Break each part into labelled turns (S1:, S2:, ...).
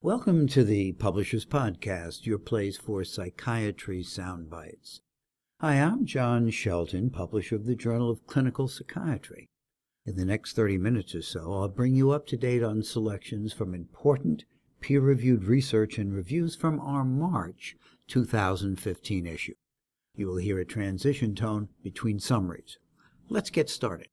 S1: Welcome to the Publishers Podcast, your place for psychiatry sound bites. Hi, I'm John Shelton, publisher of the Journal of Clinical Psychiatry. In the next 30 minutes or so, I'll bring you up to date on selections from important peer reviewed research and reviews from our March 2015 issue. You will hear a transition tone between summaries. Let's get started.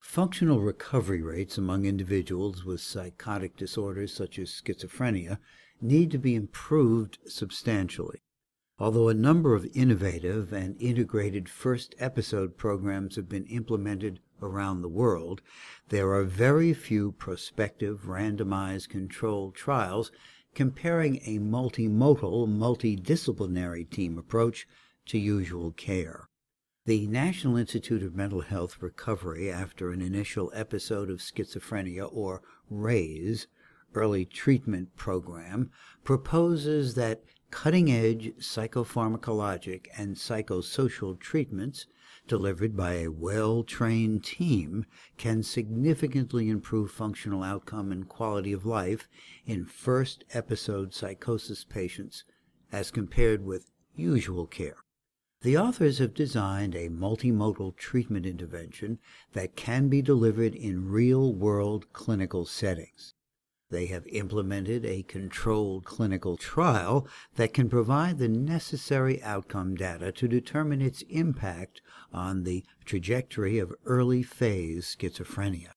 S1: Functional recovery rates among individuals with psychotic disorders such as schizophrenia need to be improved substantially. Although a number of innovative and integrated first episode programs have been implemented around the world, there are very few prospective randomized controlled trials comparing a multimodal, multidisciplinary team approach to usual care. The National Institute of Mental Health Recovery after an initial episode of schizophrenia, or RAISE, Early Treatment Program, proposes that cutting edge psychopharmacologic and psychosocial treatments delivered by a well trained team can significantly improve functional outcome and quality of life in first episode psychosis patients as compared with usual care. The authors have designed a multimodal treatment intervention that can be delivered in real world clinical settings. They have implemented a controlled clinical trial that can provide the necessary outcome data to determine its impact on the trajectory of early phase schizophrenia.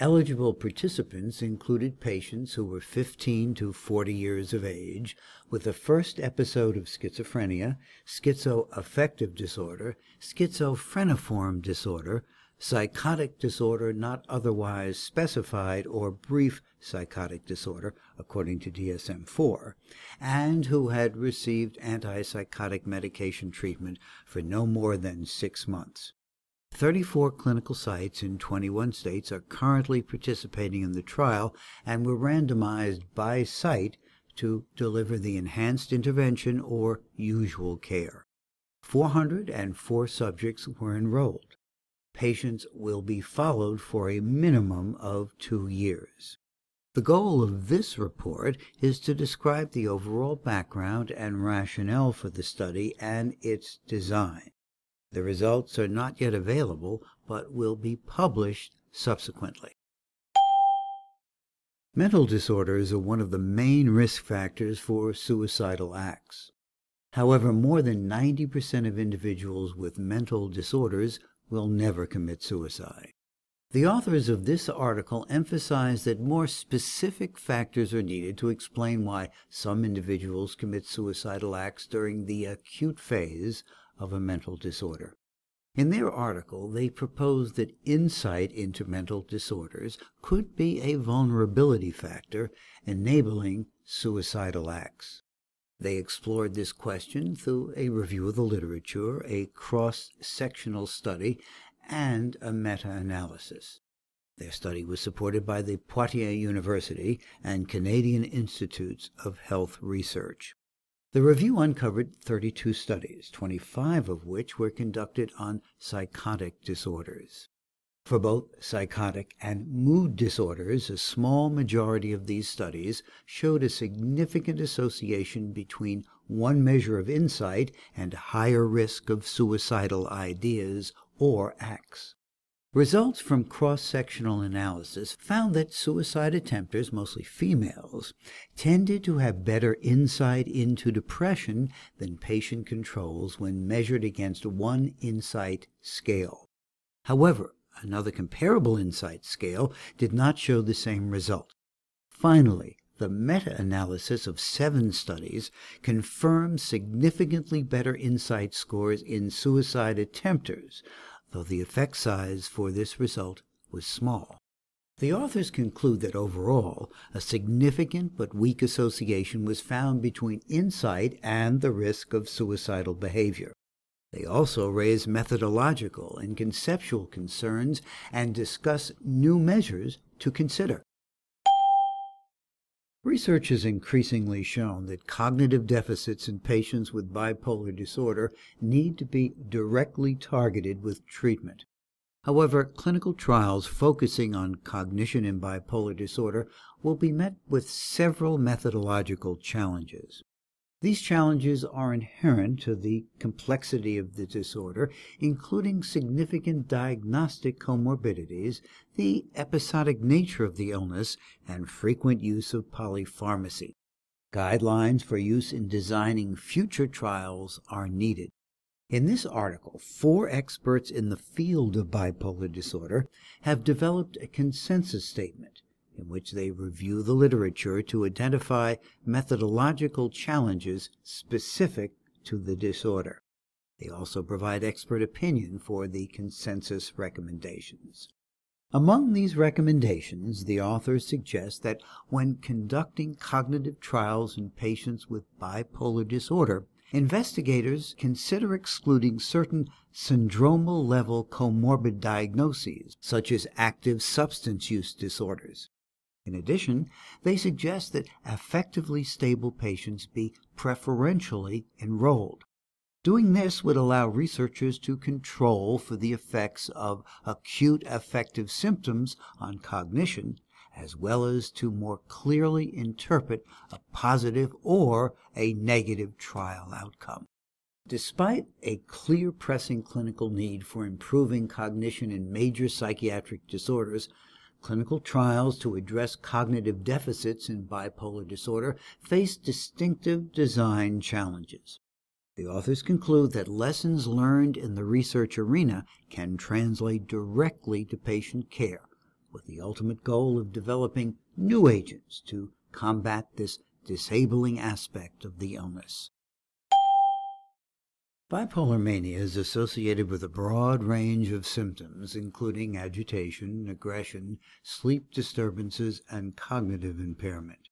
S1: Eligible participants included patients who were 15 to 40 years of age with the first episode of schizophrenia, schizoaffective disorder, schizophreniform disorder, psychotic disorder not otherwise specified, or brief psychotic disorder, according to DSM 4, and who had received antipsychotic medication treatment for no more than six months. 34 clinical sites in 21 states are currently participating in the trial and were randomized by site to deliver the enhanced intervention or usual care. 404 subjects were enrolled. Patients will be followed for a minimum of two years. The goal of this report is to describe the overall background and rationale for the study and its design. The results are not yet available, but will be published subsequently. Mental disorders are one of the main risk factors for suicidal acts. However, more than 90% of individuals with mental disorders will never commit suicide. The authors of this article emphasize that more specific factors are needed to explain why some individuals commit suicidal acts during the acute phase of a mental disorder. In their article, they proposed that insight into mental disorders could be a vulnerability factor enabling suicidal acts. They explored this question through a review of the literature, a cross sectional study, and a meta analysis. Their study was supported by the Poitiers University and Canadian Institutes of Health Research. The review uncovered 32 studies, 25 of which were conducted on psychotic disorders. For both psychotic and mood disorders, a small majority of these studies showed a significant association between one measure of insight and higher risk of suicidal ideas or acts. Results from cross sectional analysis found that suicide attempters, mostly females, tended to have better insight into depression than patient controls when measured against one insight scale. However, another comparable insight scale did not show the same result. Finally, the meta analysis of seven studies confirmed significantly better insight scores in suicide attempters though the effect size for this result was small. The authors conclude that overall, a significant but weak association was found between insight and the risk of suicidal behavior. They also raise methodological and conceptual concerns and discuss new measures to consider. Research has increasingly shown that cognitive deficits in patients with bipolar disorder need to be directly targeted with treatment. However, clinical trials focusing on cognition in bipolar disorder will be met with several methodological challenges. These challenges are inherent to the complexity of the disorder, including significant diagnostic comorbidities, the episodic nature of the illness, and frequent use of polypharmacy. Guidelines for use in designing future trials are needed. In this article, four experts in the field of bipolar disorder have developed a consensus statement in which they review the literature to identify methodological challenges specific to the disorder. They also provide expert opinion for the consensus recommendations. Among these recommendations, the authors suggest that when conducting cognitive trials in patients with bipolar disorder, investigators consider excluding certain syndromal level comorbid diagnoses, such as active substance use disorders. In addition, they suggest that affectively stable patients be preferentially enrolled. Doing this would allow researchers to control for the effects of acute affective symptoms on cognition, as well as to more clearly interpret a positive or a negative trial outcome. Despite a clear pressing clinical need for improving cognition in major psychiatric disorders, Clinical trials to address cognitive deficits in bipolar disorder face distinctive design challenges. The authors conclude that lessons learned in the research arena can translate directly to patient care, with the ultimate goal of developing new agents to combat this disabling aspect of the illness. Bipolar mania is associated with a broad range of symptoms, including agitation, aggression, sleep disturbances, and cognitive impairment.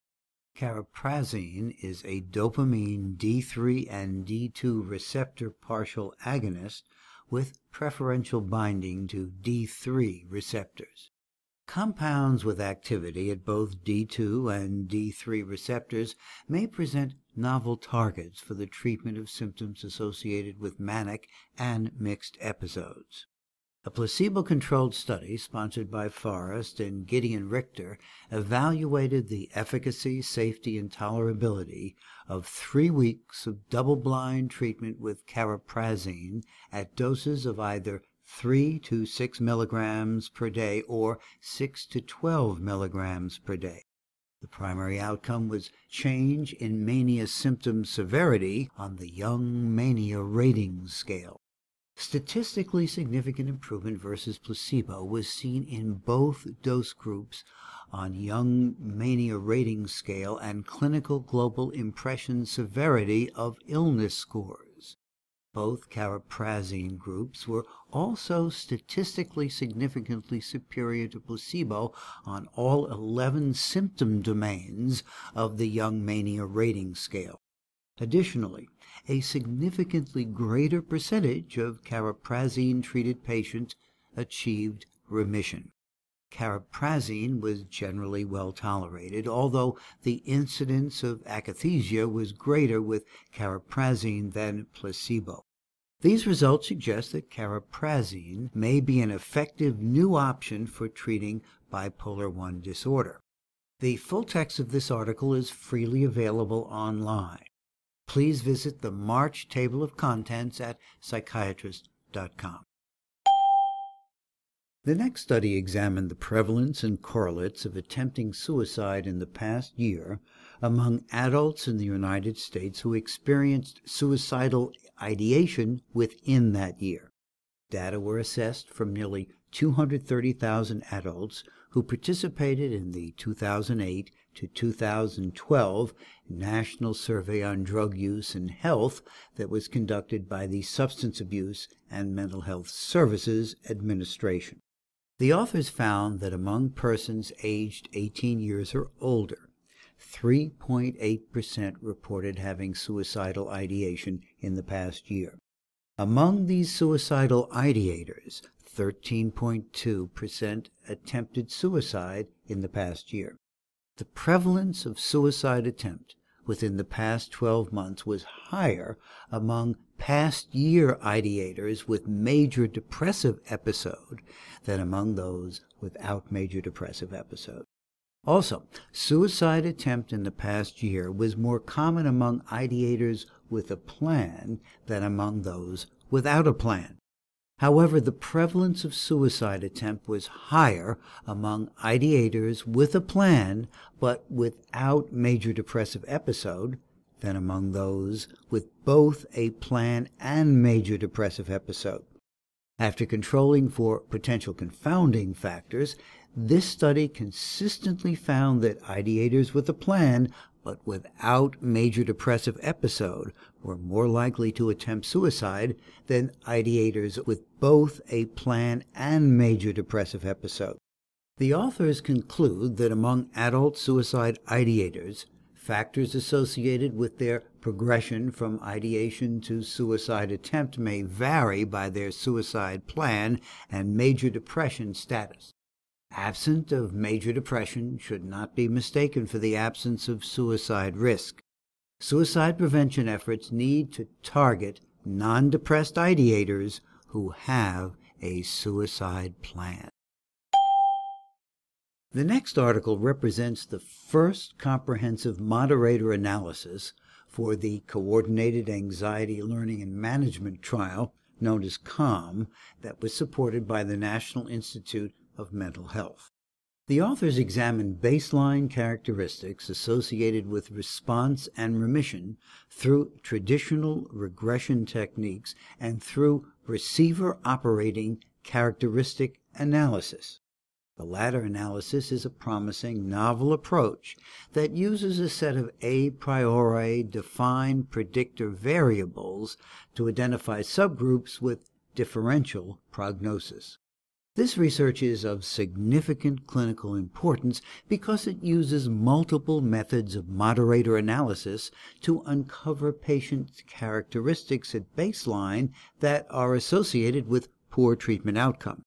S1: Cariprazine is a dopamine D3 and D2 receptor partial agonist with preferential binding to D3 receptors. Compounds with activity at both D2 and D3 receptors may present novel targets for the treatment of symptoms associated with manic and mixed episodes. A placebo controlled study sponsored by Forest and Gedeon Richter evaluated the efficacy, safety, and tolerability of three weeks of double blind treatment with cariprazine at doses of either 3 to 6 milligrams per day or 6 to 12 milligrams per day. The primary outcome was change in mania symptom severity on the Young Mania Rating Scale. Statistically significant improvement versus placebo was seen in both dose groups on Young Mania Rating Scale and Clinical Global Impression Severity of Illness scores. Both cariprazine groups were also statistically significantly superior to placebo on all 11 symptom domains of the Young Mania Rating Scale. Additionally, a significantly greater percentage of cariprazine treated patients achieved remission. Cariprazine was generally well tolerated, although the incidence of akathisia was greater with cariprazine than placebo. These results suggest that cariprazine may be an effective new option for treating bipolar 1 disorder. The full text of this article is freely available online. Please visit the March table of contents at psychiatrist.com. The next study examined the prevalence and correlates of attempting suicide in the past year among adults in the United States who experienced suicidal ideation within that year. Data were assessed from nearly 230,000 adults who participated in the 2008 to 2012 National Survey on Drug Use and Health that was conducted by the Substance Abuse and Mental Health Services Administration. The authors found that among persons aged 18 years or older, 3.8% reported having suicidal ideation in the past year. Among these suicidal ideators, 13.2% attempted suicide in the past year. The prevalence of suicide attempt within the past 12 months was higher among past year ideators with major depressive episode than among those without major depressive episode. Also, suicide attempt in the past year was more common among ideators with a plan than among those without a plan. However, the prevalence of suicide attempt was higher among ideators with a plan but without major depressive episode than among those with both a plan and major depressive episode. After controlling for potential confounding factors, this study consistently found that ideators with a plan but without major depressive episode were more likely to attempt suicide than ideators with both a plan and major depressive episode. The authors conclude that among adult suicide ideators, factors associated with their progression from ideation to suicide attempt may vary by their suicide plan and major depression status absent of major depression should not be mistaken for the absence of suicide risk. Suicide prevention efforts need to target non depressed ideators who have a suicide plan. The next article represents the first comprehensive moderator analysis for the Coordinated Anxiety Learning and Management Trial, known as CALM, that was supported by the National Institute of mental health. The authors examine baseline characteristics associated with response and remission through traditional regression techniques and through receiver operating characteristic analysis. The latter analysis is a promising novel approach that uses a set of a priori defined predictor variables to identify subgroups with differential prognosis. This research is of significant clinical importance because it uses multiple methods of moderator analysis to uncover patient characteristics at baseline that are associated with poor treatment outcome.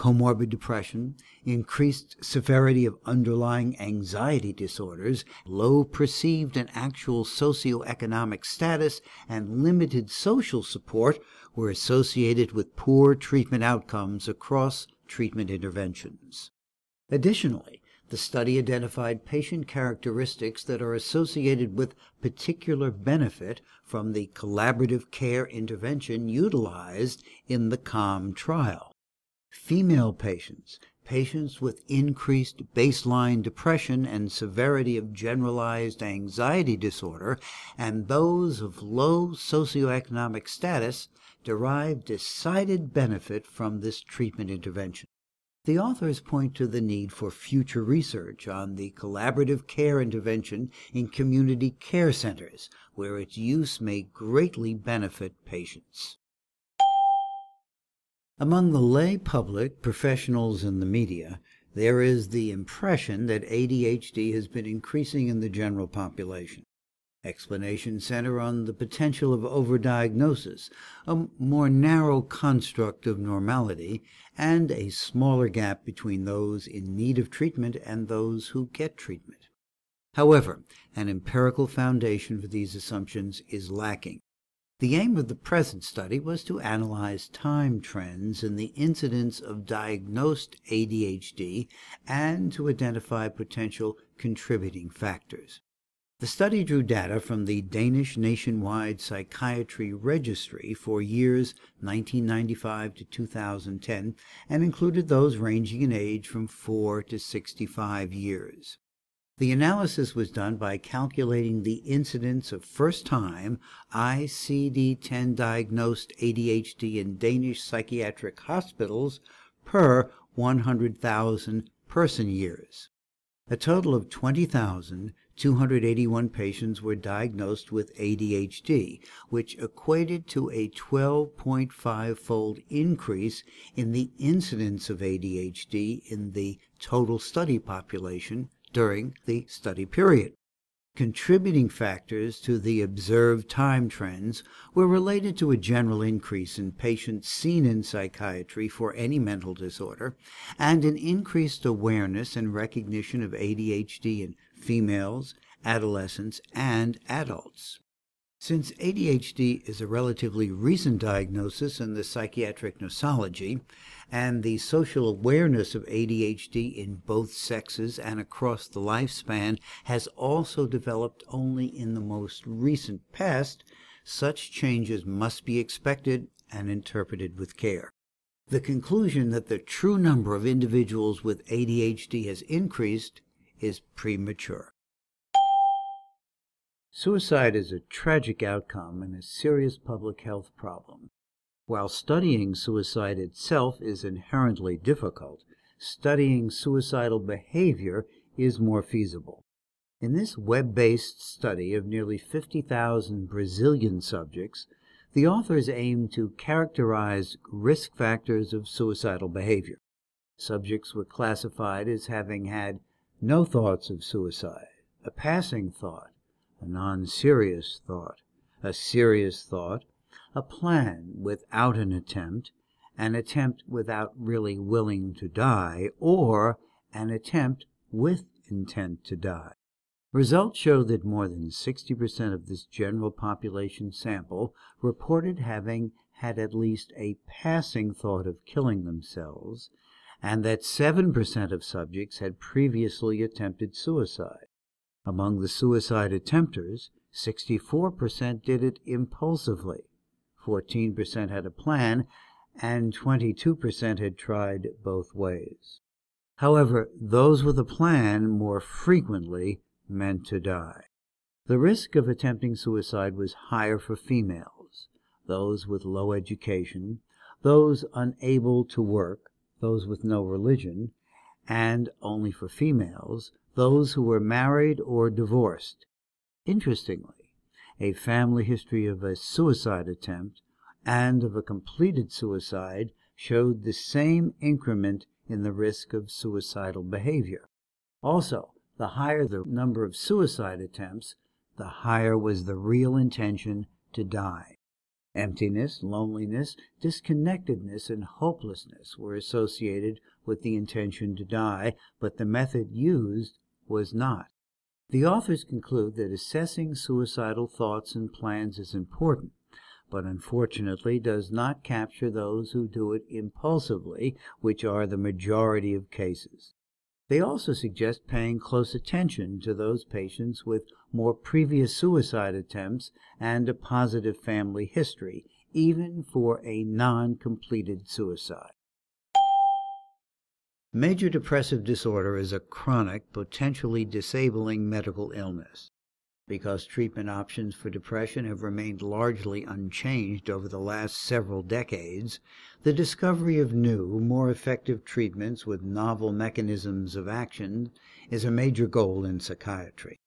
S1: Comorbid depression, increased severity of underlying anxiety disorders, low perceived and actual socioeconomic status, and limited social support were associated with poor treatment outcomes across treatment interventions. Additionally, the study identified patient characteristics that are associated with particular benefit from the collaborative care intervention utilized in the CALM trial. Female patients, patients with increased baseline depression and severity of generalized anxiety disorder, and those of low socioeconomic status derive decided benefit from this treatment intervention. The authors point to the need for future research on the collaborative care intervention in community care centers, where its use may greatly benefit patients. Among the lay public, professionals, and the media, there is the impression that ADHD has been increasing in the general population. Explanations center on the potential of overdiagnosis, a more narrow construct of normality, and a smaller gap between those in need of treatment and those who get treatment. However, an empirical foundation for these assumptions is lacking. The aim of the present study was to analyze time trends in the incidence of diagnosed ADHD and to identify potential contributing factors. The study drew data from the Danish Nationwide Psychiatry Registry for years 1995 to 2010 and included those ranging in age from 4 to 65 years. The analysis was done by calculating the incidence of first time ICD 10 diagnosed ADHD in Danish psychiatric hospitals per 100,000 person years. A total of 20,000 281 patients were diagnosed with ADHD, which equated to a 12.5 fold increase in the incidence of ADHD in the total study population during the study period. Contributing factors to the observed time trends were related to a general increase in patients seen in psychiatry for any mental disorder and an increased awareness and recognition of ADHD in females adolescents, and adults. Since ADHD is a relatively recent diagnosis in the psychiatric nosology, and the social awareness of ADHD in both sexes and across the lifespan has also developed only in the most recent past, such changes must be expected and interpreted with care. The conclusion that the true number of individuals with ADHD has increased is premature. Suicide is a tragic outcome and a serious public health problem. While studying suicide itself is inherently difficult, studying suicidal behavior is more feasible. In this web based study of nearly 50,000 Brazilian subjects, the authors aim to characterize risk factors of suicidal behavior. Subjects were classified as having had no thoughts of suicide, a passing thought, a non serious thought, a serious thought, a plan without an attempt, an attempt without really willing to die, or an attempt with intent to die. Results show that more than 60% of this general population sample reported having had at least a passing thought of killing themselves, and that 7% of subjects had previously attempted suicide. Among the suicide attempters, 64% did it impulsively, 14% had a plan, and 22% had tried both ways. However, those with a plan more frequently meant to die. The risk of attempting suicide was higher for females, those with low education, those unable to work, those with no religion, and only for females, those who were married or divorced. Interestingly, a family history of a suicide attempt and of a completed suicide showed the same increment in the risk of suicidal behavior. Also, the higher the number of suicide attempts, the higher was the real intention to die. Emptiness, loneliness, disconnectedness, and hopelessness were associated with the intention to die, but the method used was not. The authors conclude that assessing suicidal thoughts and plans is important, but unfortunately does not capture those who do it impulsively, which are the majority of cases. They also suggest paying close attention to those patients with more previous suicide attempts and a positive family history, even for a non completed suicide. Major depressive disorder is a chronic, potentially disabling medical illness. Because treatment options for depression have remained largely unchanged over the last several decades, the discovery of new, more effective treatments with novel mechanisms of action is a major goal in psychiatry.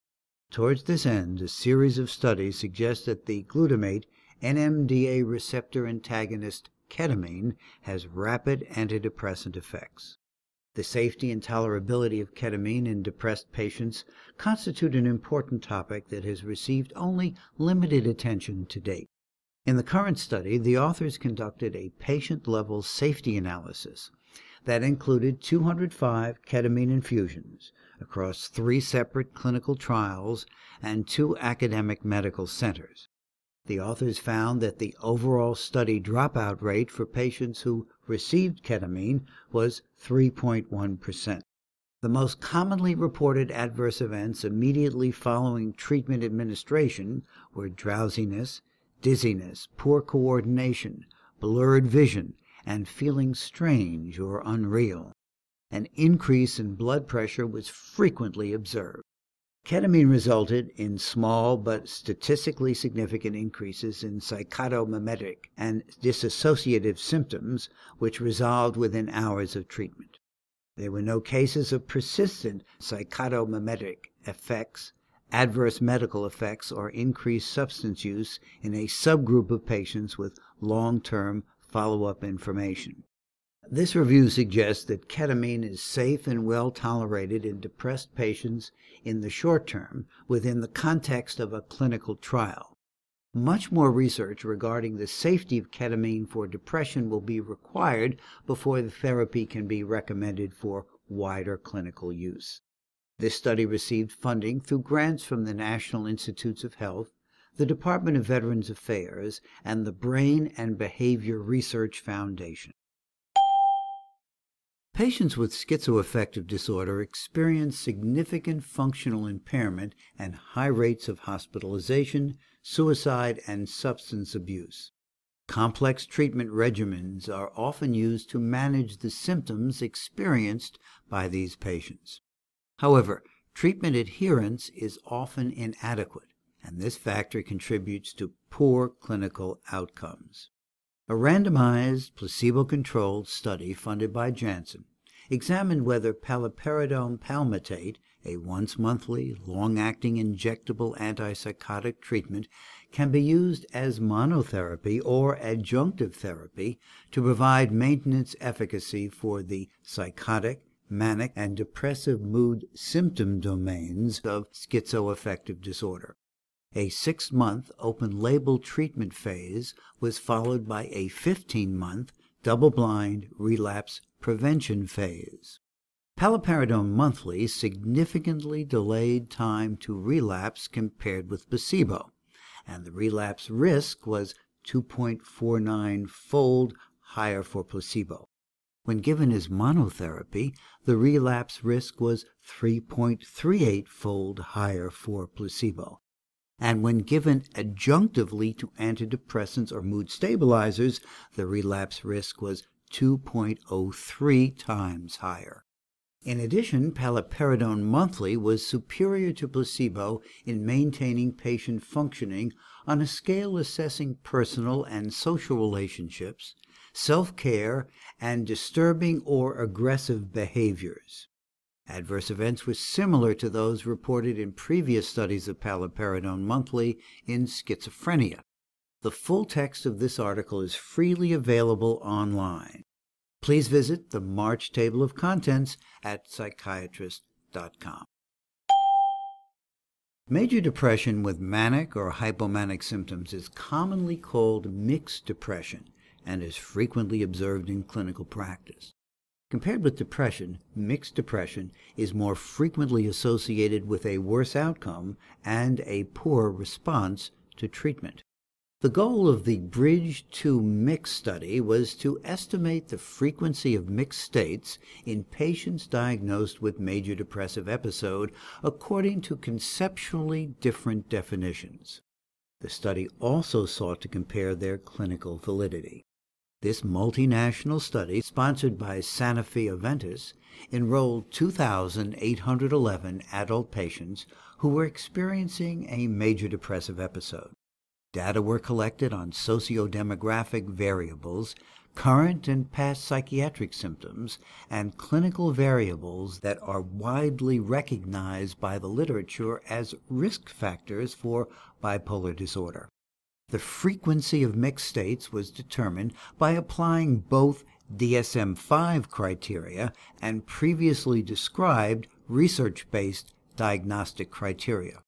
S1: Towards this end, a series of studies suggest that the glutamate NMDA receptor antagonist ketamine has rapid antidepressant effects. The safety and tolerability of ketamine in depressed patients constitute an important topic that has received only limited attention to date. In the current study, the authors conducted a patient level safety analysis that included 205 ketamine infusions across three separate clinical trials and two academic medical centers. The authors found that the overall study dropout rate for patients who received ketamine was 3.1%. The most commonly reported adverse events immediately following treatment administration were drowsiness, dizziness, poor coordination, blurred vision, and feeling strange or unreal. An increase in blood pressure was frequently observed. Ketamine resulted in small but statistically significant increases in psychotomimetic and dissociative symptoms, which resolved within hours of treatment. There were no cases of persistent psychotomimetic effects, adverse medical effects, or increased substance use in a subgroup of patients with long term follow up information. This review suggests that ketamine is safe and well tolerated in depressed patients in the short term within the context of a clinical trial. Much more research regarding the safety of ketamine for depression will be required before the therapy can be recommended for wider clinical use. This study received funding through grants from the National Institutes of Health, the Department of Veterans Affairs, and the Brain and Behavior Research Foundation. Patients with schizoaffective disorder experience significant functional impairment and high rates of hospitalization, suicide, and substance abuse. Complex treatment regimens are often used to manage the symptoms experienced by these patients. However, treatment adherence is often inadequate, and this factor contributes to poor clinical outcomes. A randomized, placebo controlled study funded by Janssen examined whether paliperidone palmitate, a once monthly, long acting injectable antipsychotic treatment, can be used as monotherapy or adjunctive therapy to provide maintenance efficacy for the psychotic, manic, and depressive mood symptom domains of schizoaffective disorder. A six month open label treatment phase was followed by a 15 month double blind relapse prevention phase. Paliperidone monthly significantly delayed time to relapse compared with placebo, and the relapse risk was 2.49 fold higher for placebo. When given as monotherapy, the relapse risk was 3.38 fold higher for placebo. And when given adjunctively to antidepressants or mood stabilizers, the relapse risk was 2.03 times higher. In addition, paliperidone monthly was superior to placebo in maintaining patient functioning on a scale assessing personal and social relationships, self care, and disturbing or aggressive behaviors. Adverse events were similar to those reported in previous studies of paliperidone monthly in schizophrenia. The full text of this article is freely available online. Please visit the March table of contents at psychiatrist.com. Major depression with manic or hypomanic symptoms is commonly called mixed depression and is frequently observed in clinical practice. Compared with depression, mixed depression is more frequently associated with a worse outcome and a poor response to treatment. The goal of the Bridge to Mix study was to estimate the frequency of mixed states in patients diagnosed with major depressive episode according to conceptually different definitions. The study also sought to compare their clinical validity. This multinational study, sponsored by Sanofi Aventis, enrolled 2,811 adult patients who were experiencing a major depressive episode. Data were collected on sociodemographic variables, current and past psychiatric symptoms, and clinical variables that are widely recognized by the literature as risk factors for bipolar disorder. The frequency of mixed states was determined by applying both DSM 5 criteria and previously described research based diagnostic criteria.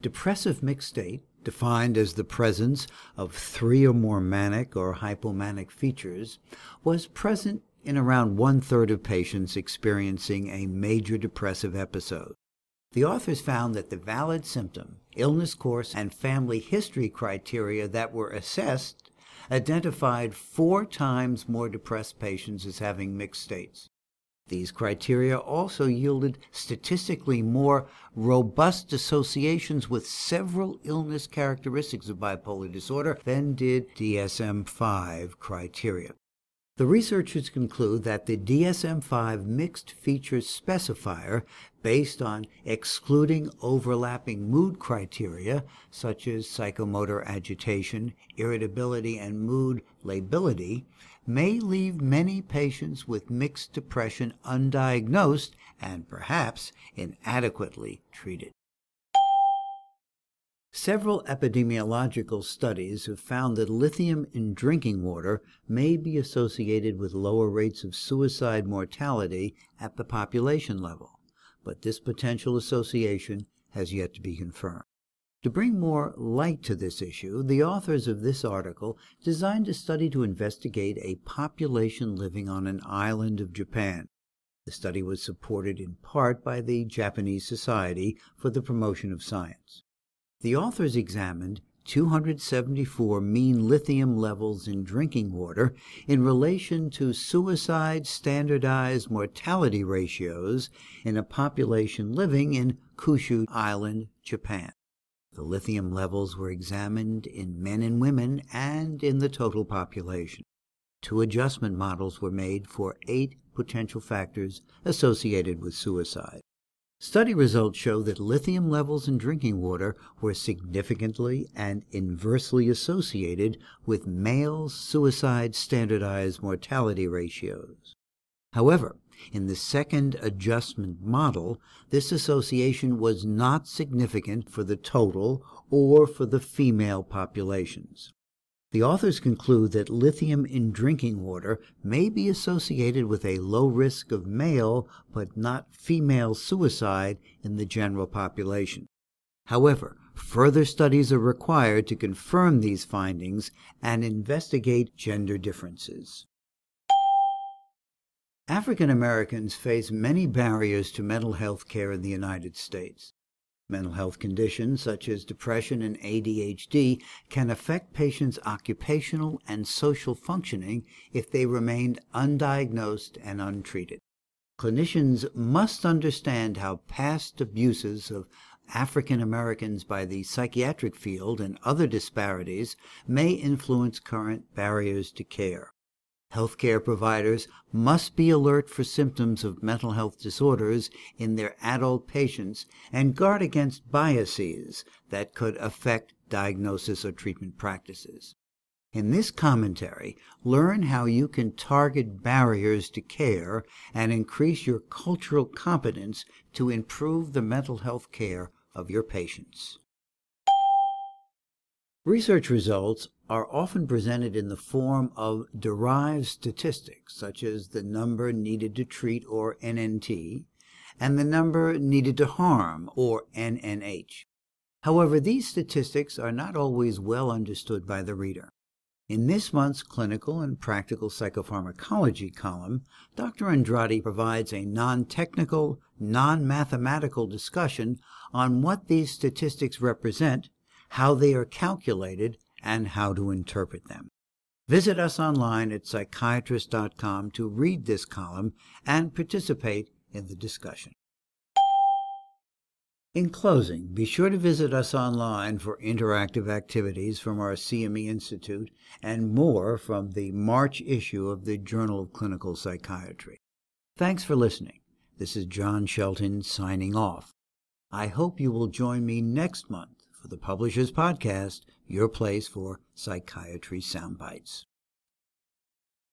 S1: Depressive mixed state defined as the presence of three or more manic or hypomanic features, was present in around one third of patients experiencing a major depressive episode. The authors found that the valid symptom, illness course, and family history criteria that were assessed identified four times more depressed patients as having mixed states. These criteria also yielded statistically more robust associations with several illness characteristics of bipolar disorder than did DSM 5 criteria. The researchers conclude that the DSM 5 mixed features specifier, based on excluding overlapping mood criteria such as psychomotor agitation, irritability, and mood lability, may leave many patients with mixed depression undiagnosed and perhaps inadequately treated. Several epidemiological studies have found that lithium in drinking water may be associated with lower rates of suicide mortality at the population level, but this potential association has yet to be confirmed. To bring more light to this issue, the authors of this article designed a study to investigate a population living on an island of Japan. The study was supported in part by the Japanese Society for the Promotion of Science. The authors examined 274 mean lithium levels in drinking water in relation to suicide standardized mortality ratios in a population living in Kyushu Island, Japan. The lithium levels were examined in men and women and in the total population. Two adjustment models were made for eight potential factors associated with suicide. Study results show that lithium levels in drinking water were significantly and inversely associated with male suicide standardized mortality ratios. However, in the second adjustment model, this association was not significant for the total or for the female populations. The authors conclude that lithium in drinking water may be associated with a low risk of male but not female suicide in the general population. However, further studies are required to confirm these findings and investigate gender differences. African Americans face many barriers to mental health care in the United States. Mental health conditions such as depression and ADHD can affect patients' occupational and social functioning if they remain undiagnosed and untreated. Clinicians must understand how past abuses of African Americans by the psychiatric field and other disparities may influence current barriers to care. Healthcare providers must be alert for symptoms of mental health disorders in their adult patients and guard against biases that could affect diagnosis or treatment practices. In this commentary, learn how you can target barriers to care and increase your cultural competence to improve the mental health care of your patients. Research results are often presented in the form of derived statistics, such as the number needed to treat, or NNT, and the number needed to harm, or NNH. However, these statistics are not always well understood by the reader. In this month's Clinical and Practical Psychopharmacology column, Dr. Andrade provides a non technical, non mathematical discussion on what these statistics represent how they are calculated, and how to interpret them. Visit us online at psychiatrist.com to read this column and participate in the discussion. In closing, be sure to visit us online for interactive activities from our CME Institute and more from the March issue of the Journal of Clinical Psychiatry. Thanks for listening. This is John Shelton signing off. I hope you will join me next month for the Publishers Podcast, your place for psychiatry soundbites.